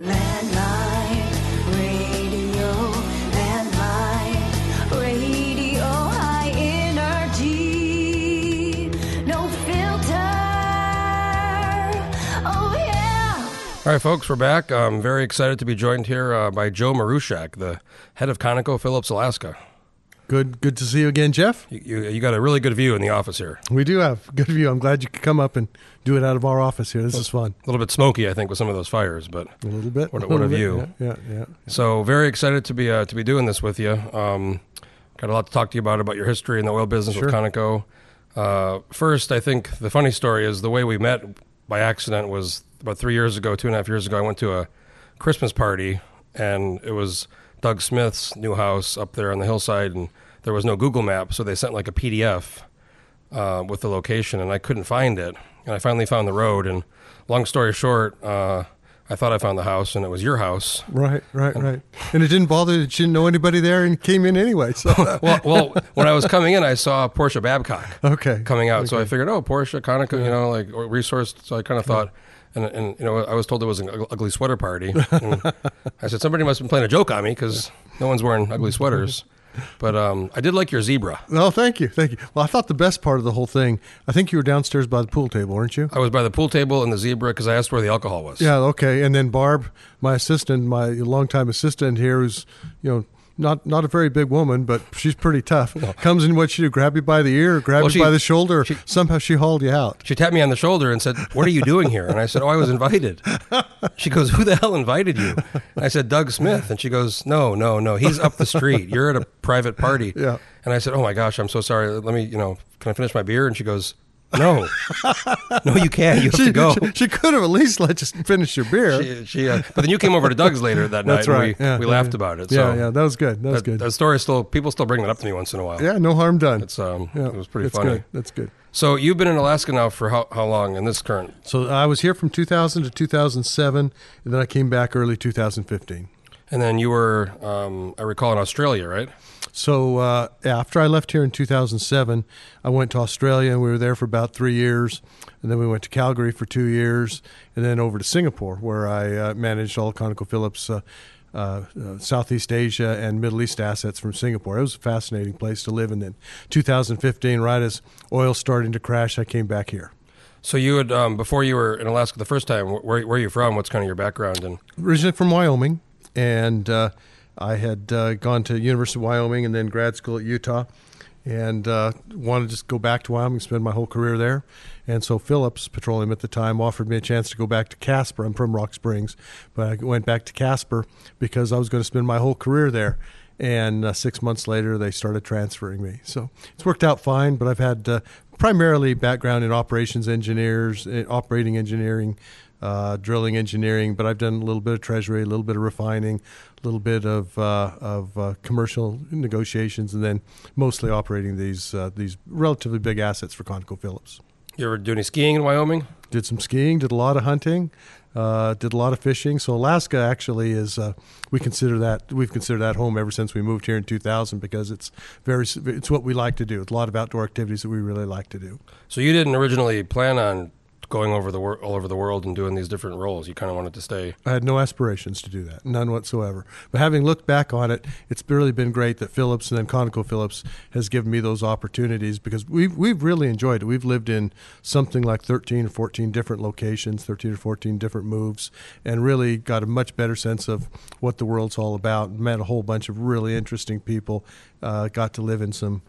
Landline radio, landline radio, high energy, no filter. Oh yeah. All right, folks, we're back. I'm very excited to be joined here uh, by Joe Marushack, the head of ConocoPhillips Alaska. Good, good to see you again, Jeff. You, you, you got a really good view in the office here. We do have good view. I'm glad you could come up and do it out of our office here. This is fun. A little bit smoky, I think, with some of those fires, but A little bit. What what a view. Yeah, yeah, yeah. so very excited to be uh, to be doing this with you. Um, got a lot to talk to you about about your history in the oil business with Sure. Conoco. Uh, first, I think the funny story is the way we met by accident was about three years ago, two and a half years ago. I went to a Christmas party, and it was Doug Smith's new house up there on the hillside, and there was no Google map, so they sent like a PDF uh, with the location, and I couldn't find it. And I finally found the road. And long story short, uh, I thought I found the house, and it was your house. Right, right, right. And it didn't bother. that You didn't know anybody there, and came in anyway. So well, well, when I was coming in, I saw Portia Babcock okay, coming out, so I figured, oh, Portia, Conoco, you know, like resourced. So I kind of thought, and, and you know, I was told it was an ugly sweater party. I said somebody must have been playing a joke on me because no one's wearing ugly sweaters. But um, I did like your zebra. Oh, thank you, thank you. Well, I thought the best part of the whole thing. I think you were downstairs by the pool table, weren't you? I was by the pool table and the zebra because I asked where the alcohol was. Yeah, okay. And then Barb, my assistant, my longtime assistant here, who's you know not not a very big woman, but she's pretty tough. Comes in, what she do? Grab you by the ear, grab Well, you she- by the shoulder. she- somehow she hauled you out. She tapped me on the shoulder and said, "What are you doing here?" And I said, "Oh, I was invited." She goes, "Who the hell invited you?" And I said, "Doug Smith." And she goes, "No, no, no. He's up the street. You're at a private party." Yeah. And I said, "Oh my gosh, I'm so sorry. Let me, you know, can I finish my beer?" And she goes, "No, no, you can't. You have She, to go." she, she could have at least let you finish your beer. She, she uh, but then you came over to Doug's later that night. That's and right. We, yeah, we yeah, laughed yeah. about it. Yeah, So yeah, that was good. That was that, good. that story still people still bring that up to me once in a while. yeah, no harm done. It's um, yeah, it was pretty it's funny. Good. That's good. So you've been in Alaska now for how, how long in this current? So I was here from 2000 to 2007, and then I came back early 2015. And then you were, um, I recall, in Australia, right? So uh, after I left here in 2007, I went to Australia and we were there for about three years. And then we went to Calgary for two years and then over to Singapore where I uh, managed all ConocoPhillips uh, uh, uh, Southeast Asia and Middle East assets from Singapore. It was a fascinating place to live. And then 2015, right as oil starting to crash, I came back here. So you had, um, before you were in Alaska the first time, where, where are you from? What's kind of your background? And originally from Wyoming, and uh, I had uh, gone to University of Wyoming and then grad school at Utah, and uh, wanted to just go back to Wyoming, spend my whole career there. And so Phillips Petroleum at the time offered me a chance to go back to Casper. I'm from Rock Springs, but I went back to Casper because I was going to spend my whole career there. And uh, six months later, they started transferring me. So it's worked out fine. But I've had uh, primarily background in operations engineers, eh, operating engineering, uh, drilling engineering, but I've done a little bit of treasury, a little bit of refining, little bit of uh, of uh, commercial negotiations, and then mostly operating these uh, these relatively big assets for ConocoPhillips. you ever do any skiing in Wyoming? Did some skiing, did a lot of hunting, uh, did a lot of fishing. So Alaska actually is uh, we consider that we've considered that home ever since we moved here in 2000 because it's very it's what we like to do. It's a lot of outdoor activities that we really like to do. So you didn't originally plan on going over the wor- all over the world and doing these different roles. You kind of wanted to stay. I had no aspirations to do that, none whatsoever. But having looked back on it, it's really been great that Phillips and then ConocoPhillips has given me those opportunities because we've we've really enjoyed it. We've lived in something like 13 or 14 different locations, 13 or 14 different moves, and really got a much better sense of what the world's all about. Met a whole bunch of really interesting people. Uh, got to live in some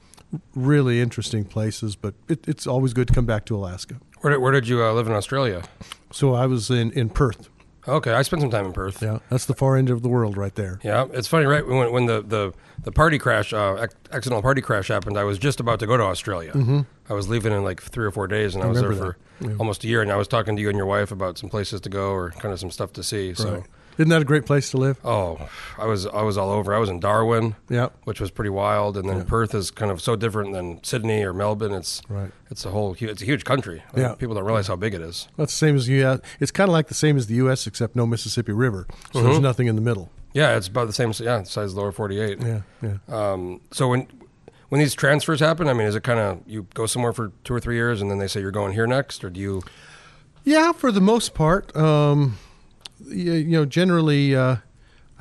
really interesting places, but it, it's always good to come back to Alaska. Where did, where did you uh, live in Australia? So I was in, in Perth. Okay, I spent some time in Perth. Yeah, that's the far end of the world right there. Yeah, it's funny, right? When, when the, the, the party crash, uh, accidental party crash happened, I was just about to go to Australia. Mm-hmm. I was leaving in like three or four days, and I, was there for. Yeah. almost a year. And I was talking to you and your wife about some places to go or kind of some stuff to see. So, Right. Isn't that a great place to live? oh, I was I was all over. I was in Darwin, Yeah. which was pretty wild, and then Perth is kind of so different than Sydney or Melbourne. It's Right. it's a whole it's a huge country. Yeah. people don't realize how big it is. That's the same as you. Uh, it's kind of like the same as the U.S. except no Mississippi River, so Mm-hmm. there's nothing in the middle. Yeah, it's about the same. Yeah, size lower forty eight. Yeah, yeah. Um, so when when these transfers happen, I mean, is it kind of you go somewhere for two or three years and then they say you're going here next, or do you? Yeah, for the most part. Um, you, know, generally, uh,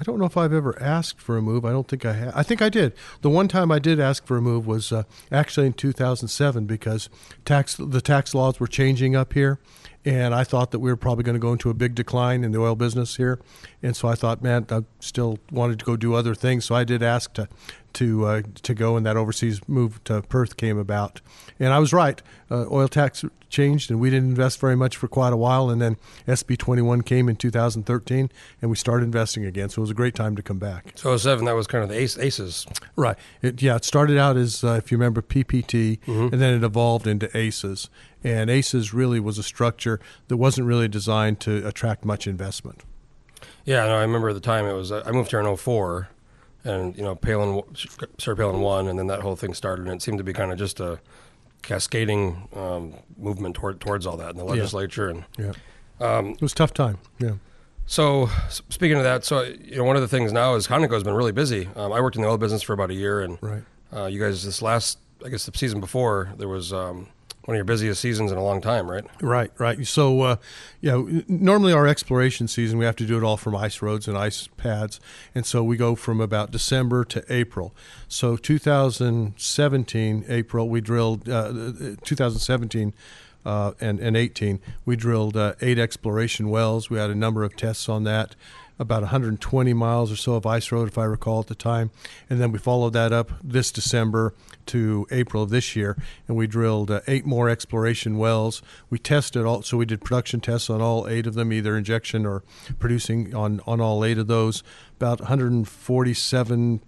I don't know if I've ever asked for a move. I don't think I have. I think I did. The one time I did ask for a move was uh, actually in 2007 because tax the tax laws were changing up here, and I thought that we were probably going to go into a big decline in the oil business here, and so I thought, man, I still wanted to go do other things. So I did ask to to uh, to go, and that overseas move to Perth came about, and I was right. Uh, oil tax changed, and we didn't invest very much for quite a while, and then SB 21 came in 2013, and we started investing again. So it was a great time to come back. So 07, that was kind of the ace, aces. Right. It, yeah, it started out as, uh, if you remember, PPT, and then it evolved into ACES. And ACES really was a structure that wasn't really designed to attract much investment. Yeah, no, I remember at the time it was. I moved here in 04, and you know, Palin, Sarah Palin won, and then that whole thing started, and it seemed to be kind of just a cascading um, movement toward, towards all that in the legislature. And Yeah. um, It was a tough time. Yeah. so, speaking of that, so you know, one of the things now is Conoco's been really busy. Um, I worked in the oil business for about a year, and Right. uh, you guys, this last, I guess, the season before, there was um, one of your busiest seasons in a long time, right? Right, right. So, uh, normally our exploration season, we have to do it all from ice roads and ice pads. And so we go from about December to April. So, 2017, April, we drilled, uh, 2017 uh, and, and 18, we drilled uh, eight exploration wells. We had a number of tests on that. About 120 miles or so of ice road, if I recall at the time. And then we followed that up this December to April of this year, and we drilled uh, eight more exploration wells. We tested all, so we did production tests on all eight of them, either injection or producing on, on all eight of those. About 147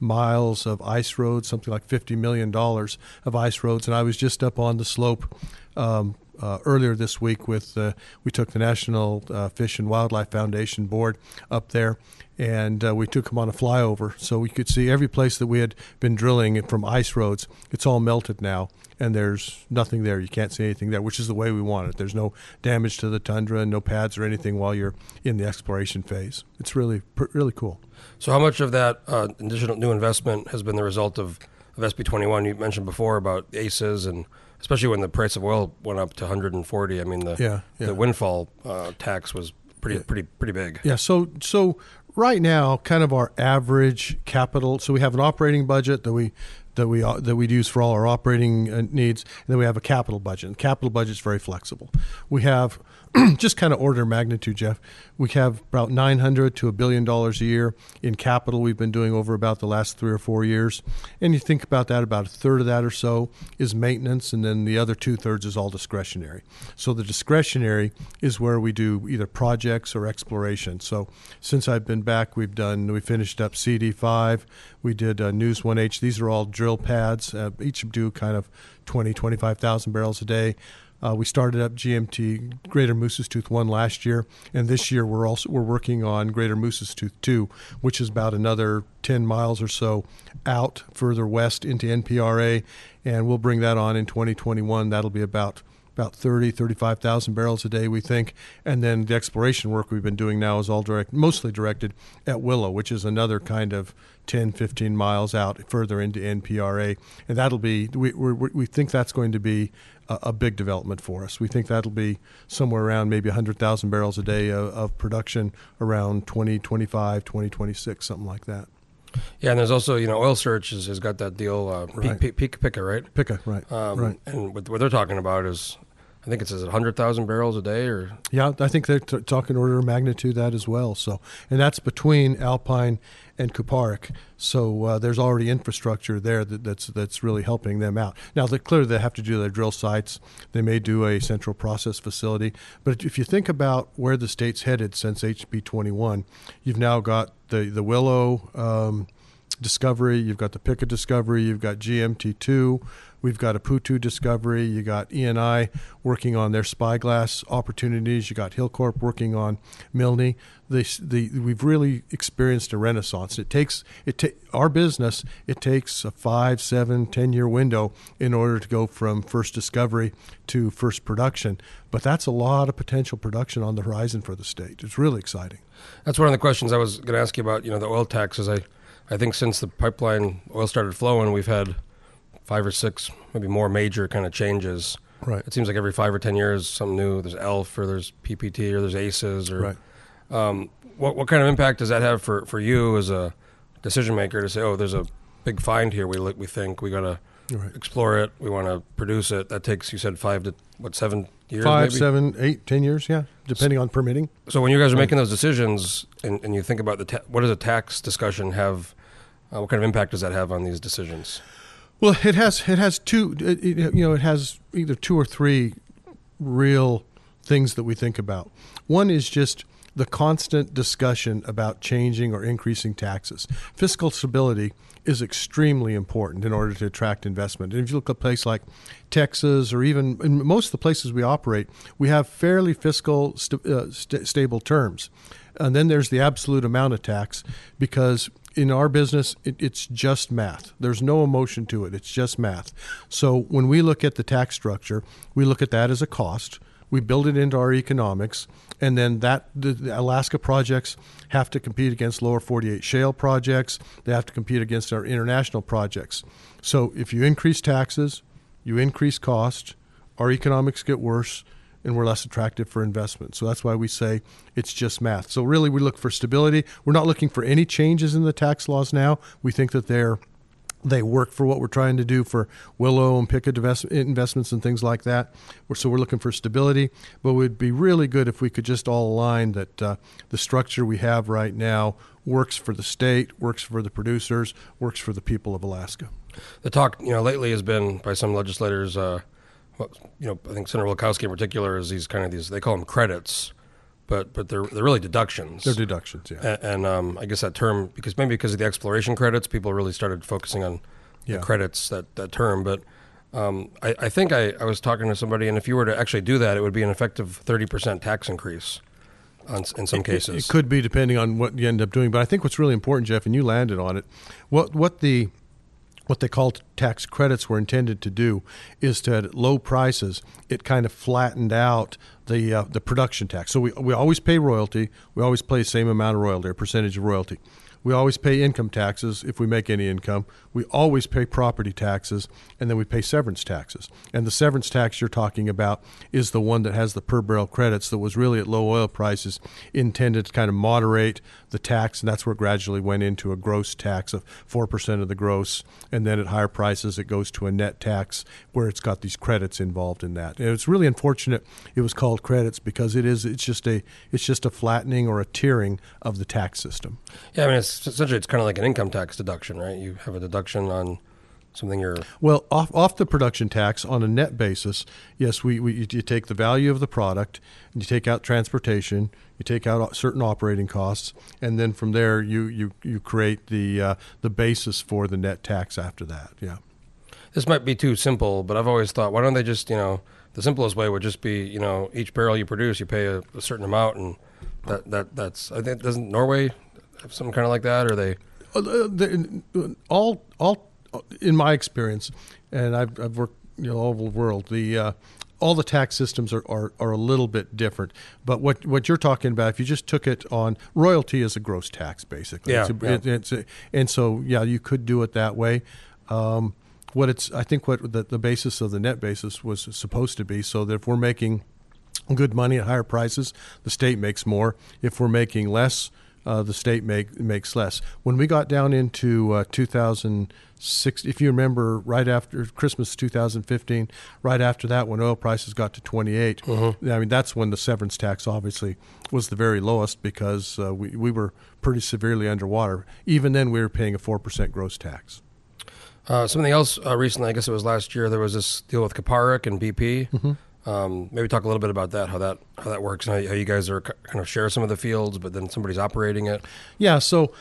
miles of ice roads, something like $50 million of ice roads. And I was just up on the slope um, uh, earlier this week with, uh, we took the National uh, Fish and Wildlife Foundation board up there and uh, we took them on a flyover so we could see every place that we had been drilling from ice roads. It's all melted now and there's nothing there. You can't see anything there, which is the way we want it. There's no damage to the tundra, no pads or anything while you're in the exploration phase. It's really, really cool. So, how much of that uh, additional new investment has been the result of, of SB 21? You mentioned before about ACEs, and especially when the price of oil went up to 140. I mean, the Yeah, yeah. the windfall uh, tax was pretty pretty pretty big. Yeah. So so right now, kind of our average capital. So we have an operating budget that we that we uh, that we use for all our operating uh, needs, and then we have a capital budget. And capital budget is very flexible. We have just kind of order of magnitude, Jeff. We have about nine hundred to a billion dollars a year in capital. We've been doing over about the last three or four years, and you think about that, about a third of that or so is maintenance, and then the other two thirds is all discretionary. So the discretionary is where we do either projects or exploration. So since I've been back, we've done we finished up CD five, we did uh, News One H. These are all drill pads. Uh, each do kind of 20, 25,000 barrels a day. Uh, we started up GMT Greater Moose's Tooth one last year, and this year we're also we're working on Greater Moose's Tooth two, which is about another ten miles or so out further west into NPRA, and we'll bring that on in 2021. That'll be about about 30, 35,000 barrels a day, we think. And then the exploration work we've been doing now is all direct, mostly directed at Willow, which is another kind of 10, 15 miles out further into NPRA. And that'll be, we, we, we think that's going to be a, a big development for us. We think that'll be somewhere around maybe 100,000 barrels a day of, of production around 2025, 2026, something like that. Yeah, and there's also you know Oil Search has, has got that deal uh, Right. Peak, Peak Pikka, right? Pikka, right. Um, right. And what, what they're talking about is, I think it says 100,000 barrels a day, or Yeah, I think they're t- talking order of magnitude that as well. So, and that's between Alpine and Kuparuk. So uh, there's already infrastructure there that, that's that's really helping them out. Now, they, clearly they have to do their drill sites. They may do a central process facility. But if you think about where the state's headed since HB 21, you've now got the the Willow. Um, discovery, you've got the Pikka discovery, you've got GMT2, we've got a Putu discovery, you got ENI working on their spyglass opportunities, you got Hilcorp working on Milne. The, the, we've really experienced a renaissance. It takes it ta- our business. It takes a five, seven, ten year window in order to go from first discovery to first production. But that's a lot of potential production on the horizon for the state. It's really exciting. that's one of the questions I was going to ask you about. You know, the oil taxes. I, I think since the pipeline oil started flowing, we've had five or six, maybe more major kind of changes. Right. It seems like every five or ten years, something new. There's ELF, or there's PPT, or there's ACES, or Right. Um, what what kind of impact does that have for, for you as a decision maker to say, oh, there's a big find here. We we think we got to Right. explore it. We want to produce it. That takes you said five to what seven years? Five, maybe? seven, eight, ten years, yeah, depending on permitting. So when you guys are making those decisions and, and you think about the ta- what does a tax discussion have? Uh, what kind of impact does that have on these decisions? Well, it has it has two. It, you know, it has either two or three real things that we think about. One is just the constant discussion about changing or increasing taxes. Fiscal stability is extremely important in order to attract investment. And if you look at a place like Texas or even in most of the places we operate, we have fairly fiscal st- uh, st- stable terms. And then there's the absolute amount of tax because in our business, it, it's just math. There's no emotion to it. It's just math. So when we look at the tax structure, we look at that as a cost. We build it into our economics, and then that the, the Alaska projects have to compete against lower 48 shale projects. They have to compete against our international projects. So if you increase taxes, you increase cost, our economics get worse, and we're less attractive for investment. So that's why we say it's just math. So really, we look for stability. We're not looking for any changes in the tax laws now. We think that they're they work for what we're trying to do for Willow and Pickett invest- investments and things like that. So we're looking for stability, but it would be really good if we could just all align that uh, the structure we have right now works for the state, works for the producers, works for the people of Alaska. The talk, you know, lately has been by some legislators. Uh, you know, I think Senator Wielechowski in particular is these kind of these. They call them credits, but but they're they're really deductions. They're deductions, yeah. A- and um, I guess that term because maybe because of the exploration credits, people really started focusing on Yeah. credits that that term. But um, I, I think I, I was talking to somebody, and if you were to actually do that, it would be an effective thirty percent tax increase, on, in some It- cases. It, could be depending on what you end up doing, but I think what's really important, Jeff, and you landed on it. What what the what they call tax credits were intended to do is to at low prices it kind of flattened out the uh, the production tax. So we we always pay royalty. We always pay the same amount of royalty, a percentage of royalty. We always pay income taxes if we make any income. We always pay property taxes, and then we pay severance taxes. And the severance tax you're talking about is the one that has the per barrel credits that was really at low oil prices intended to kind of moderate the tax, and that's where it gradually went into a gross tax of 4% of the gross. And then at higher prices, it goes to a net tax where it's got these credits involved in that. And it's really unfortunate it was called credits because it is it's just a it's just a flattening or a tiering of the tax system. yeah, I mean, it's essentially it's kind of like an income tax deduction, right? You have a deduction on something you're Well, off, off the production tax on a net basis, yes, we, we you take the value of the product, and you take out transportation, you take out certain operating costs, and then from there you you, you create the uh, the basis for the net tax after that. Yeah. this might be too simple, but I've always thought, why don't they just, you know, the simplest way would just be, you know, each barrel you produce, you pay a, a certain amount, and that that that's. I think doesn't Norway something kind of like that, or they? Uh, the, all all in my experience, and I've, I've worked you know all over the world. The uh, all the tax systems are, are, are a little bit different. But what what you're talking about, if you just took it on royalty is a gross tax, basically. Yeah, It's a- yeah. it- a- and so yeah, you could do it that way. Um, what it's I think what the, the basis of the net basis was supposed to be, so that if we're making good money at higher prices, the state makes more. If we're making less, uh, the state make, makes less. When we got down into uh, 2006, if you remember, right after Christmas 2015, right after that, when oil prices got to 28, I mean that's when the severance tax obviously was the very lowest because uh, we we were pretty severely underwater. Even then, we were paying a four percent gross tax. Uh, something else uh, recently, I guess it was last year. There was this deal with Kuparuk and BP. Mm-hmm. Um, maybe talk a little bit about that, how that how that works, and how, how you guys are kind of share some of the fields, but then somebody's operating it. Yeah. So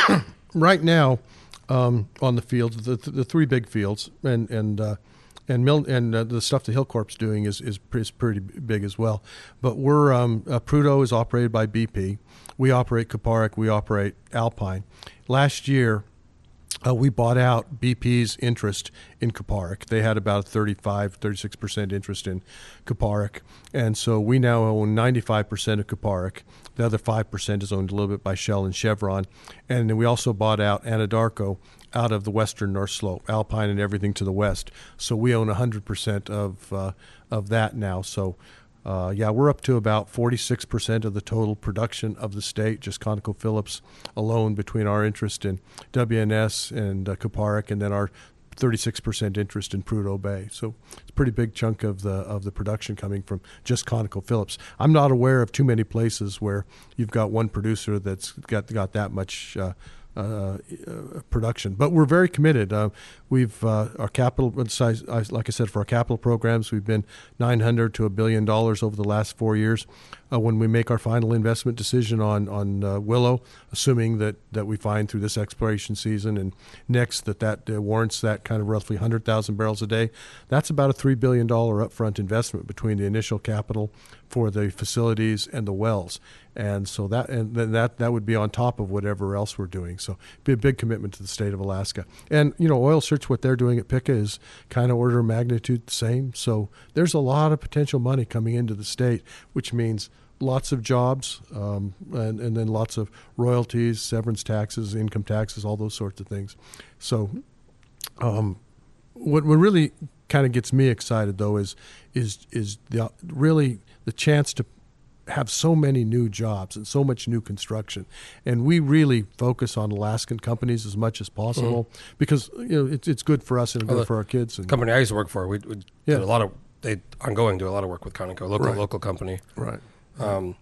right now um, on the fields, the, the three big fields, and and uh, and Mil- and uh, the stuff that Hilcorp's doing is is, is pretty big as well. But we're um, uh, is operated by BP. We operate Kuparuk. We operate Alpine. Last year. Uh, we bought out BP's interest in Kuparuk. They had about a 35, 36% interest in Kuparuk. And so we now own 95% of Kuparuk. The other 5% is owned a little bit by Shell and Chevron. And then we also bought out Anadarko out of the western North Slope, Alpine and everything to the west. So we own 100% of, uh, of that now. So Uh, yeah, we're up to about 46% of the total production of the state, just ConocoPhillips alone, between our interest in WNS and uh, and then our 36% interest in Prudhoe Bay. So it's a pretty big chunk of the of the production coming from just ConocoPhillips. I'm not aware of too many places where you've got one producer that's got got that much. Uh, uh, production. But we're very committed. Uh, we've uh, our capital size, like I said, for our capital programs, we've been 900 to a billion dollars over the last four years. Uh, when we make our final investment decision on on uh, Willow, assuming that that we find through this exploration season and next that that warrants that kind of roughly 100,000 barrels a day, that's about a three billion dollar upfront investment between the initial capital for the facilities and the wells and so that and then that that would be on top of whatever else we're doing. So be a big commitment to the state of Alaska. And you know, Oil Search, what they're doing at Pikka is kind of order of magnitude the same. So there's a lot of potential money coming into the state, which means lots of jobs um, and, and then lots of royalties, severance taxes, income taxes, all those sorts of things. So um, what what really kind of gets me excited though is is is the really the chance to have so many new jobs and so much new construction, and we really focus on Alaskan companies as much as possible mm-hmm. because you know it's it's good for us and good well, for our kids. And, company I used to work for, we, we yeah. did a lot of they ongoing do a lot of work with Conoco, local right. local company. Right. Um,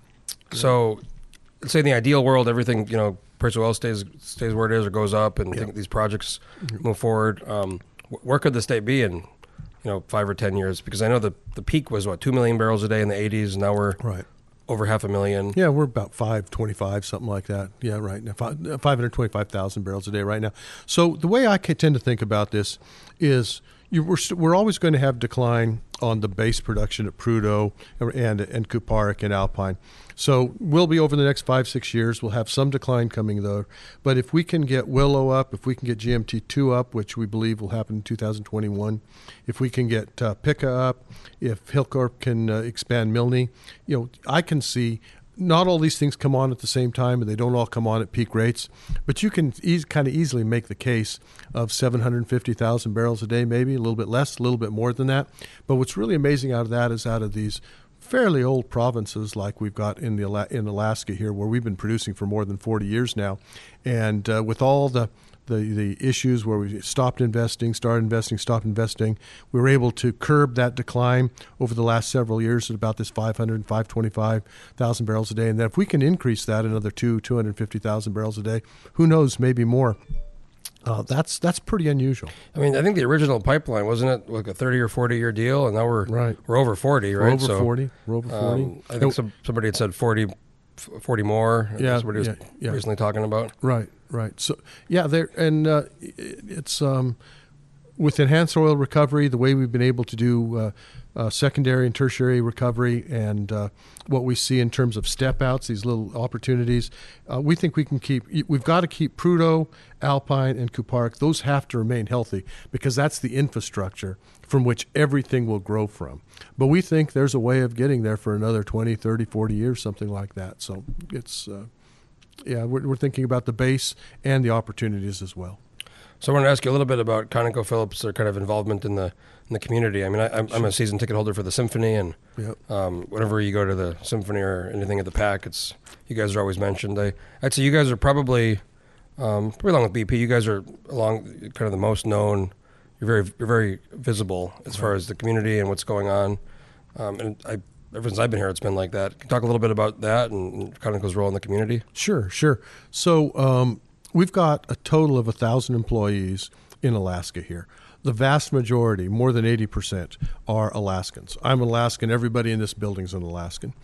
so, let's say in the ideal world, everything you know, price of stays stays where it is or goes up, and these projects mm-hmm. move forward. Um, where could the state be in you know five or ten years? Because I know the the peak was what two million barrels a day in the '80s. Now we're right over half a million. Yeah, we're about five twenty-five, something like that. Yeah, right now, uh, twenty-five thousand barrels a day right now. So the way I tend to think about this is you, we're we're always going to have decline on the base production at Prudhoe and and Kuparuk and Alpine. So we'll be over the next five, six years. We'll have some decline coming though. But if we can get Willow up, if we can get GMT2 up, which we believe will happen in 2021, if we can get uh, Pikka up, if Hilcorp can uh, expand Milne, you know, I can see not all these things come on at the same time and they don't all come on at peak rates, but you can e- kind of easily make the case of 750,000 barrels a day, maybe a little bit less, a little bit more than that. But what's really amazing out of that is out of these fairly old provinces like we've got in the in Alaska here, where we've been producing for more than 40 years now, and uh, with all the the, the issues where we stopped investing, started investing, stopped investing. We were able to curb that decline over the last several years at about this 500, 525,000 barrels a day. And then if we can increase that another two, 250,000 barrels a day, who knows, maybe more. Uh, that's that's pretty unusual. I mean, I think the original pipeline wasn't it like a thirty or forty year deal, and now we're right. we're over forty, right? We're over so, forty. We're over forty. Um, I think some, somebody had said 40, 40 more. Yeah, that's what he was yeah, yeah. recently talking about. Right, right. So yeah, there and uh, it's um, with enhanced oil recovery, the way we've been able to do uh, uh, secondary and tertiary recovery and uh, what we see in terms of step outs, these little opportunities. Uh, we think we can keep, we've got to keep Prudhoe, Alpine, and Kuparuk. Those have to remain healthy because that's the infrastructure from which everything will grow from. But we think there's a way of getting there for another 20, 30, 40 years, something like that. So it's, uh, yeah, we're, we're thinking about the base and the opportunities as well. So I want to ask you a little bit about ConocoPhillips, their kind of involvement in the in the community. I mean, I, am a season ticket holder for the symphony, and yep. um, whenever you go to the symphony or anything at the PAC, it's you guys are always mentioned. I, I'd say you guys are probably um, probably along with BP. You guys are along kind of the most known. You're very you're very visible as right. far as the community and what's going on. Um, and I ever since I've been here, it's been like that. Can you talk a little bit about that and Conoco's role in the community? Sure, sure. So um, we've got a total of a thousand employees in Alaska here the vast majority, more than 80%, are Alaskans. I'm Alaskan. Everybody in this building is an Alaskan.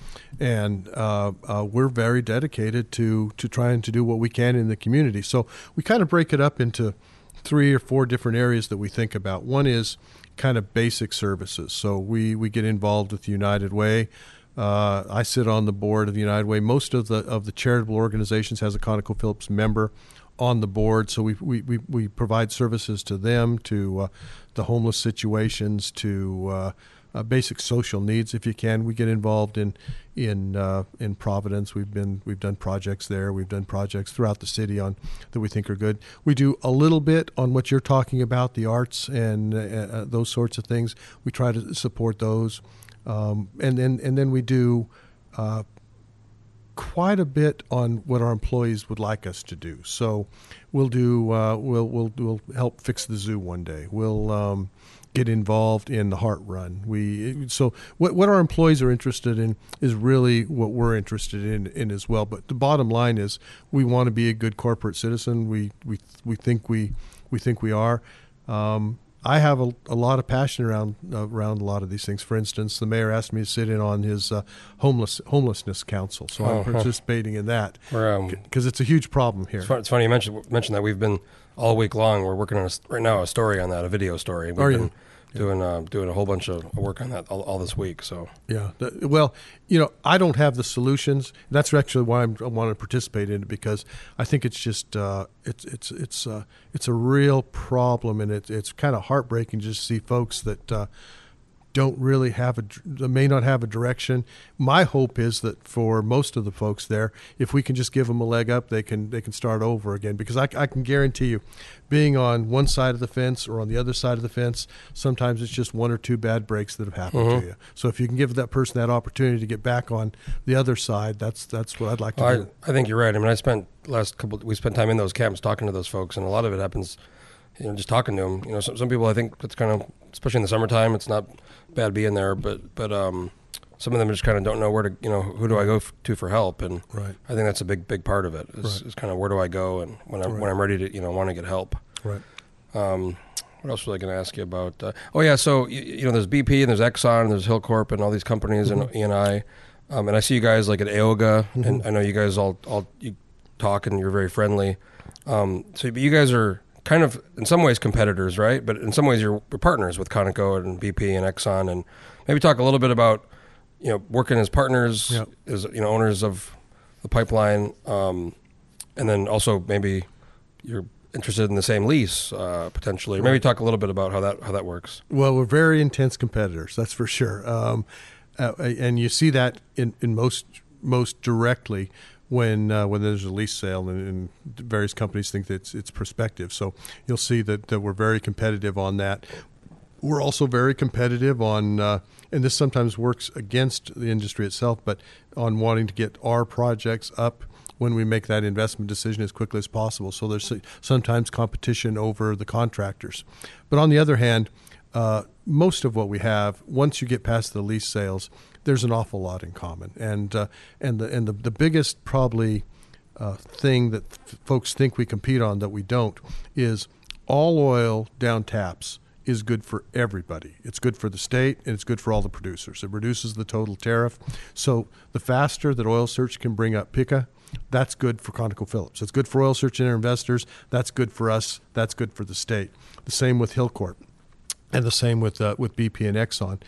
And uh, uh, we're very dedicated to, to trying to do what we can in the community. So we kind of break it up into three or four different areas that we think about. One is kind of basic services. So we, we get involved with United Way. Uh, I sit on the board of the United Way. Most of the of the charitable organizations has a ConocoPhillips member on the board. So we, we, we, we provide services to them, to uh, the homeless situations, to uh, uh, basic social needs. If you can, we get involved in in uh, in Providence. We've been we've done projects there. We've done projects throughout the city on that we think are good. We do a little bit on what you're talking about, the arts and uh, uh, those sorts of things. We try to support those. um, and then and then we do uh, quite a bit on what our employees would like us to do. So we'll do uh, we'll we'll we'll help fix the zoo one day. We'll um, get involved in the heart run. We so what what our employees are interested in is really what we're interested in in as well. But the bottom line is we want to be a good corporate citizen. We we we think we we think we are. Um, I have a, a lot of passion around uh, around a lot of these things. For instance, the mayor asked me to sit in on his uh, homeless homelessness council, so I'm Oh, participating in that We're, um, because it's a huge problem here. It's, fun, it's funny you mentioned mentioned that we've been all week long. We're working on a, right now a story on that, a video story. We've Are you? Doing uh, doing a whole bunch of work on that all, all this week. So Yeah. The- well, you know, I don't have the solutions. That's actually why I'm, I want to participate in it because I think it's just uh, it's it's it's uh, it's a real problem, and it, it's kind of heartbreaking to just see folks that. Don't really have a may not have a direction. My hope is that for most of the folks there, if we can just give them a leg up, they can they can start over again. Because I, I can guarantee you, being on one side of the fence or on the other side of the fence, sometimes it's just one or two bad breaks that have happened to mm-hmm. you. So if you can give that person that opportunity to get back on the other side, that's that's what I'd like to I, do. I think you're right. I mean, I spent last couple. We spent time in those camps talking to those folks, and a lot of it happens, you know, just talking to them. You know, some, some people I think it's kind of, especially in the summertime, it's not bad being there, but but um, some of them just kind of don't know where to, you know, who do I go f- to for help, and Right. I think that's a big big part of it. Is, Right. is kind of where do I go, and when I'm when I'm ready to, you know, want to get help. Right. Um, what else was I going to ask you about? Uh, oh yeah, so you, you know, there's BP and there's Exxon and there's Hilcorp and all these companies and ENI, um, and I see you guys like at AOGA, and I know you guys all all you talk and you're very friendly. Um, so but you guys are kind of in some ways competitors, right? But in some ways you're partners with Conoco and BP and Exxon, and maybe talk a little bit about you know working as partners, Yep. as you know owners of the pipeline, um, and then also maybe you're interested in the same lease uh, potentially. Maybe talk a little bit about how that how that works. Well, we're very intense competitors, that's for sure. Um, uh, and you see that in, in most most directly when uh, when there's a lease sale, and, and various companies think that it's, it's prospective. So you'll see that, that we're very competitive on that. We're also very competitive on, uh, and this sometimes works against the industry itself, but on wanting to get our projects up when we make that investment decision as quickly as possible. So there's sometimes competition over the contractors. But on the other hand, uh, most of what we have, once you get past the lease sales, there's an awful lot in common. And uh, and the and the, the biggest probably uh, thing that f- folks think we compete on that we don't is all oil down TAPS is good for everybody. It's good for the state and it's good for all the producers. It reduces the total tariff. So the faster that Oil Search can bring up Pikka, that's good for ConocoPhillips. It's good for Oil Search and their investors. That's good for us. That's good for the state. The same with Hilcorp and the same with uh, with BP and Exxon.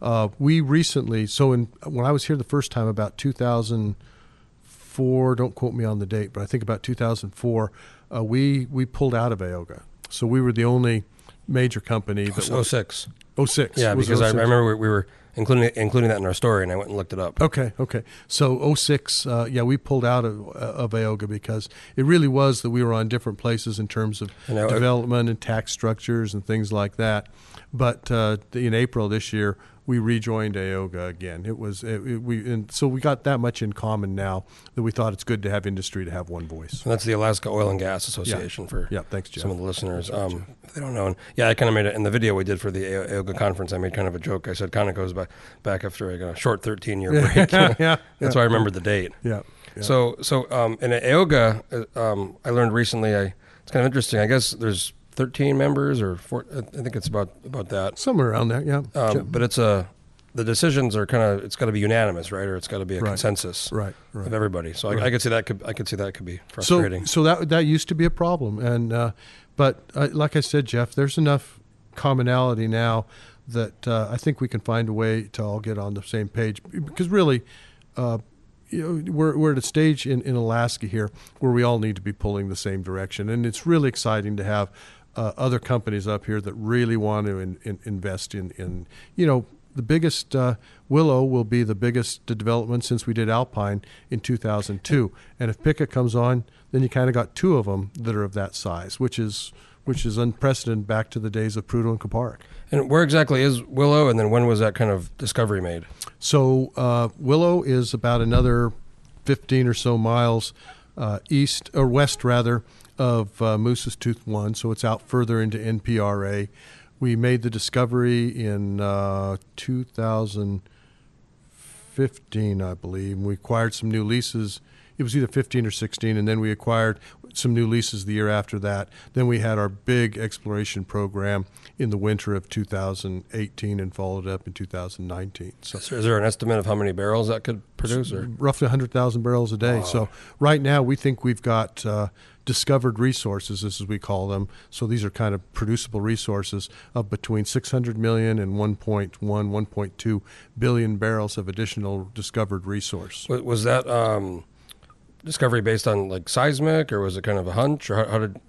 Uh, we recently, so in when I was here the first time, about 2004. Don't quote me on the date, but I think about 2004. Uh, we we pulled out of AOGA, so we were the only major company that Oh six. Oh six. Yeah, Was because I, I remember we, we were including including that in our story, and I went and looked it up. Okay, okay. So 06, uh, yeah, we pulled out of, of AOGA because it really was that we were on different places in terms of development and tax structures and things like that. But uh, in April this year, we rejoined AOGA again. It was it, it- we and so we got that much in common now that we thought it's good to have industry to have one voice. And that's the Alaska Oil and Gas Association for Yeah, thanks, Jeff. some of the listeners. Um, they don't know, and yeah, I kind of made it in the video we did for the AOGA conference. I made kind of a joke. I said Conoco's back back after a short 13 year break. yeah, yeah, That's why I remembered the date. yeah. yeah. So, so um, in AOGA, uh, um, I learned recently. I, it's kind of interesting. I guess there's 13 members, or four, I think it's about about that. somewhere around there, yeah. Um, Sure. but it's a the decisions are kind of it's got to be unanimous, right? Or it's got to be a Right. consensus right, right. of everybody. So I, I could see that could I could see that could be So, frustrating. so that that used to be a problem, and uh, but uh, like I said, Jeff, there's enough commonality now that uh, I think we can find a way to all get on the same page. Because really, uh, you know, we're we're at a stage in, in Alaska here where we all need to be pulling the same direction, and it's really exciting to have uh, other companies up here that really want to in, in, invest in in you know the biggest uh, Willow will be the biggest development since we did Alpine in 2002. And if Pikka comes on, then you kind of got two of them that are of that size, which is which is unprecedented back to the days of Prudhoe and Kuparuk. And where exactly is Willow? And then when was that kind of discovery made? So uh, Willow is about another 15 or so miles uh, east or west rather of uh, Moose's Tooth One, so it's out further into NPRA. We made the discovery in uh, 2015, I believe. We acquired some new leases. It was either 15 or 16, and then we acquired some new leases the year after that. Then we had our big exploration program in the winter of 2018 and followed up in 2019. So Is there an estimate of how many barrels that could produce? Or roughly 100,000 barrels a day. So right now we think we've got uh, discovered resources, as we call them. So these are kind of producible resources of between 600 million and 1.1, 1.2 billion barrels of additional discovered resource. was that um, discovery based on like seismic, or was it kind of a hunch, or how, how did?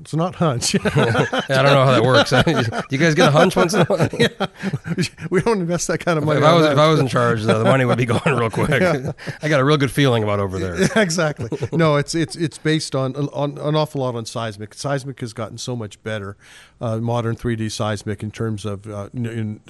It's not hunch. I don't know how that works. Do you guys get a hunch once in a while? we don't invest that kind of money. If I was if I was in charge, the, the money would be gone real quick. I got a real good feeling about over there. exactly. No, it's it's it's based on, on an awful lot on seismic. Seismic has gotten so much better, uh, modern 3D seismic in terms of uh, in,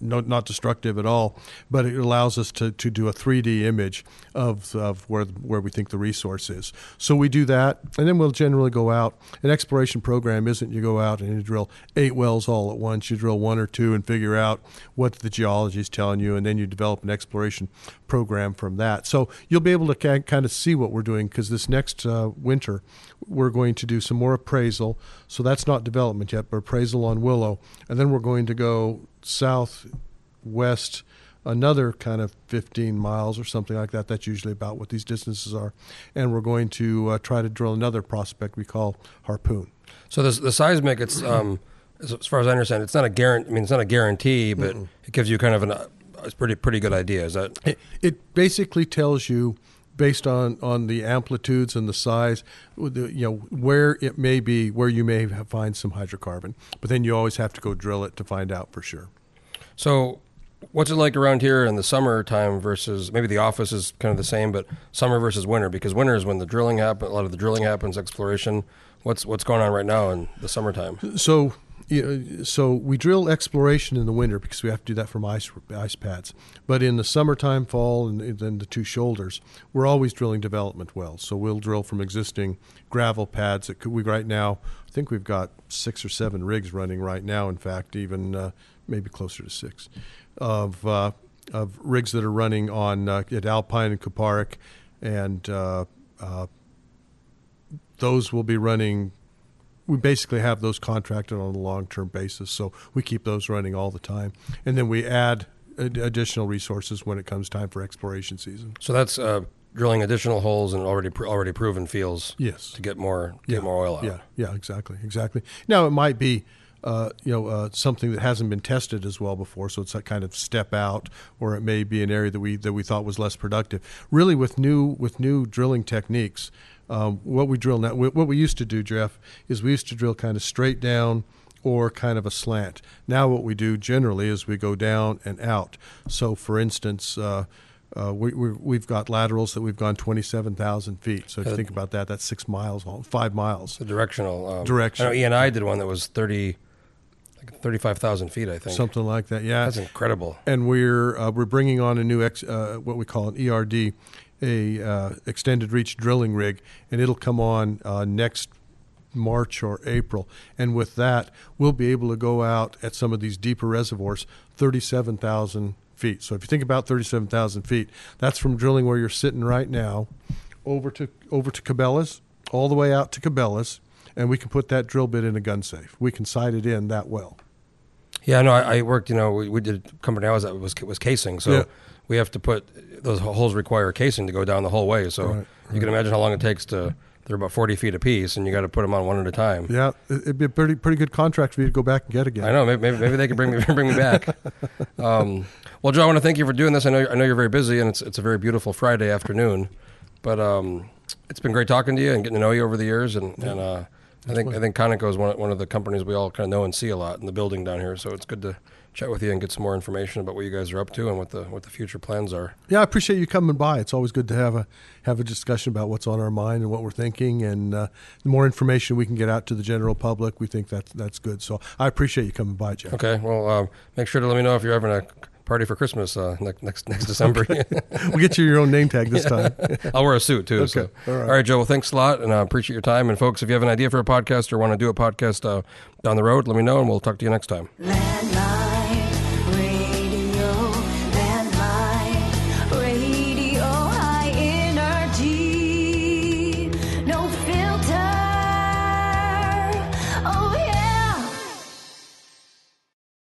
no, not destructive at all, but it allows us to, to do a 3D image of of where where we think the resource is. So we do that, and then we'll generally go out. and. An exploration program isn't you go out and you drill eight wells all at once. You drill one or two and figure out what the geology is telling you, and then you develop an exploration program from that. So you'll be able to kind of see what we're doing because this next uh, winter we're going to do some more appraisal. So that's not development yet, but appraisal on Willow, and then we're going to go south west another kind of 15 miles or something like that. That's usually about what these distances are. And we're going to uh, try to drill another prospect we call Harpoon. So this, the seismic, it's um, as, far as I understand, it's not a guarantee. I mean, it's not a guarantee, but it gives you kind of an uh, it's pretty pretty good idea. Is that It, it basically tells you, based on, on the amplitudes and the size, the, you know where it may be, where you may have, find some hydrocarbon. But then you always have to go drill it to find out for sure. so? What's it like around here in the summertime versus maybe the office is kind of the same, but summer versus winter? Because winter is when the drilling happens. A lot of the drilling happens, exploration. What's what's going on right now in the summertime? So, you know, so we drill exploration in the winter because we have to do that from ice ice pads. But in the summertime, fall, and then the two shoulders, we're always drilling development wells. So we'll drill from existing gravel pads. That could, we right now, I think we've got six or seven rigs running right now. In fact, even uh, maybe closer to six of uh, of rigs that are running on uh, at Alpine and Kuparuk, and uh, uh, those will be running we basically have those contracted on a long-term basis, so we keep those running all the time, and then we add ad- additional resources when it comes time for exploration season. So that's uh, drilling additional holes in already pr- already proven fields Yes. to get more get more oil out. Yeah, yeah, exactly, exactly. Now it might be. Uh, you know, uh, something that hasn't been tested as well before, so it's a kind of step out, or it may be an area that we that we thought was less productive. Really, with new with new drilling techniques, um, what we drill now, what we used to do, Jeff, is we used to drill kind of straight down or kind of a slant. Now, what we do generally is we go down and out. So, for instance. Uh, uh, we, we, we've got laterals that we've gone 27,000 feet. So if you think about that, that's six miles, all- five miles. The directional um, Direction. I know E and I did one that was thirty, like thirty five thousand feet. I think something like that. Yeah, that's incredible. and we're uh, we're bringing on a new ex, uh, what we call an ERD, a uh, extended reach drilling rig, and it'll come on uh, next March or April. And with that, we'll be able to go out at some of these deeper reservoirs, thirty-seven thousand feet. So if you think about thirty-seven thousand feet, that's from drilling where you're sitting right now, over to over to Cabela's, all the way out to Cabela's. And we can put that drill bit in a gun safe. We can sight it in that well. Yeah, no, I, I worked. You know, we, we did a company I was at was was casing, so Yeah. we have to put those holes require casing to go down the whole way. So Right, you can imagine how long it takes to. They're about forty feet apiece, and you got to put them on one at a time. Yeah, it- it'd be a pretty pretty good contract for you to go back and get again. I know. Maybe, maybe, maybe they could bring me bring me back. Um, well, Joe, I want to thank you for doing this. I know I know you're very busy, and it's it's a very beautiful Friday afternoon. But um, it's been great talking to you and getting to know you over the years, and, and uh, I think I think Conoco is one of, one of the companies we all kind of know and see a lot in the building down here. So it's good to chat with you and get some more information about what you guys are up to and what the what the future plans are. Yeah, I appreciate you coming by. It's always good to have a have a discussion about what's on our mind and what we're thinking, and uh, the more information we can get out to the general public, we think that's that's good. So I appreciate you coming by, Jeff. Okay, well, um, make sure to let me know if you're having a party for Christmas uh, next next next December. We'll get you your own name tag this time. I'll wear a suit too. Okay, all All, right. right. Joe. Well, thanks a lot, and I appreciate your time. And folks, if you have an idea for a podcast or want to do a podcast uh, down the road, let me know, and we'll talk to you next time. Land